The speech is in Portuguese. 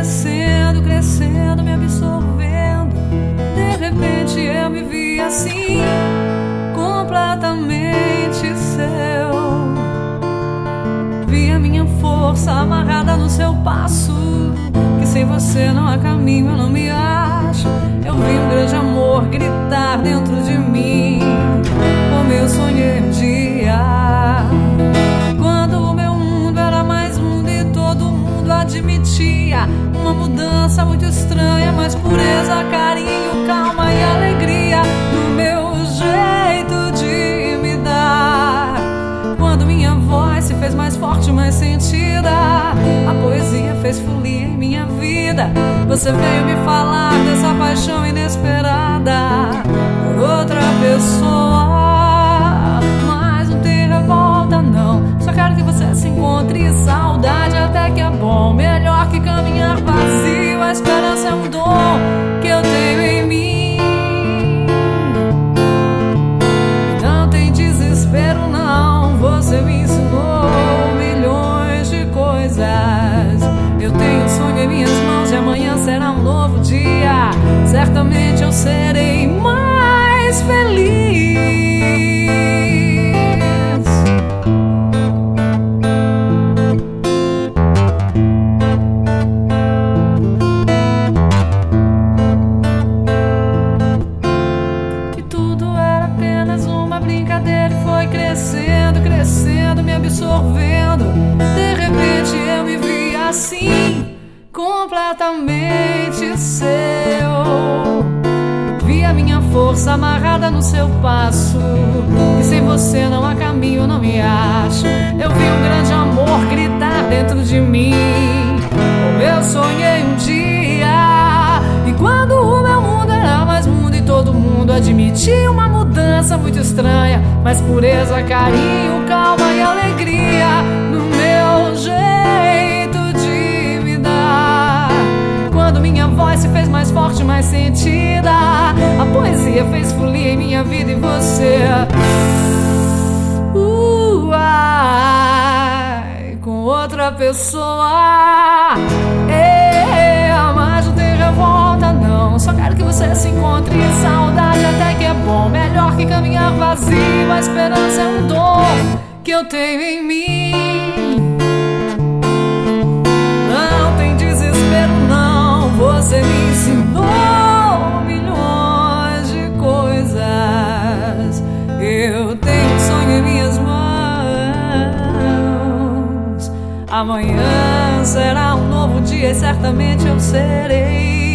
crescendo, crescendo, me absorvendo. De repente eu me vi assim, completamente seu. Vi a minha força amarrada no seu passo. Que sem você não há caminho, eu não me acho. Eu vi um grande amor gritar dentro de mim. O meu sonho admitia uma mudança muito estranha, mas pureza, carinho, calma e alegria no meu jeito de me dar. Quando minha voz se fez mais forte, mais sentida, a poesia fez folia em minha vida. Você veio me falar dessa paixão inesperada por outra pessoa. Mas não tem revolta, não. Só quero que você se encontre. Saudade até que é bom. Melhor Certamente eu serei mais feliz. que tudo era apenas uma brincadeira e foi crescendo, crescendo, me absorvendo. De repente eu me vi assim, completamente seu. Força amarrada no seu passo. E sem você não há caminho, não me acho. Eu vi um grande amor gritar dentro de mim, como eu sonhei um dia. E quando o meu mundo era mais mundo e todo mundo admitia uma mudança muito estranha, mas pureza, carinho, calma e alegria no meu jeito de me dar. Quando minha voz se fez mais forte, mais sentida, a poesia fez folia em minha vida e você. Uh, ai, com outra pessoa. É, mas não tem revolta, não. Só quero que você se encontre. Saudade até que é bom. Melhor que caminhar vazio. A esperança é um dom que eu tenho em mim. Amanhã será um novo dia e certamente eu serei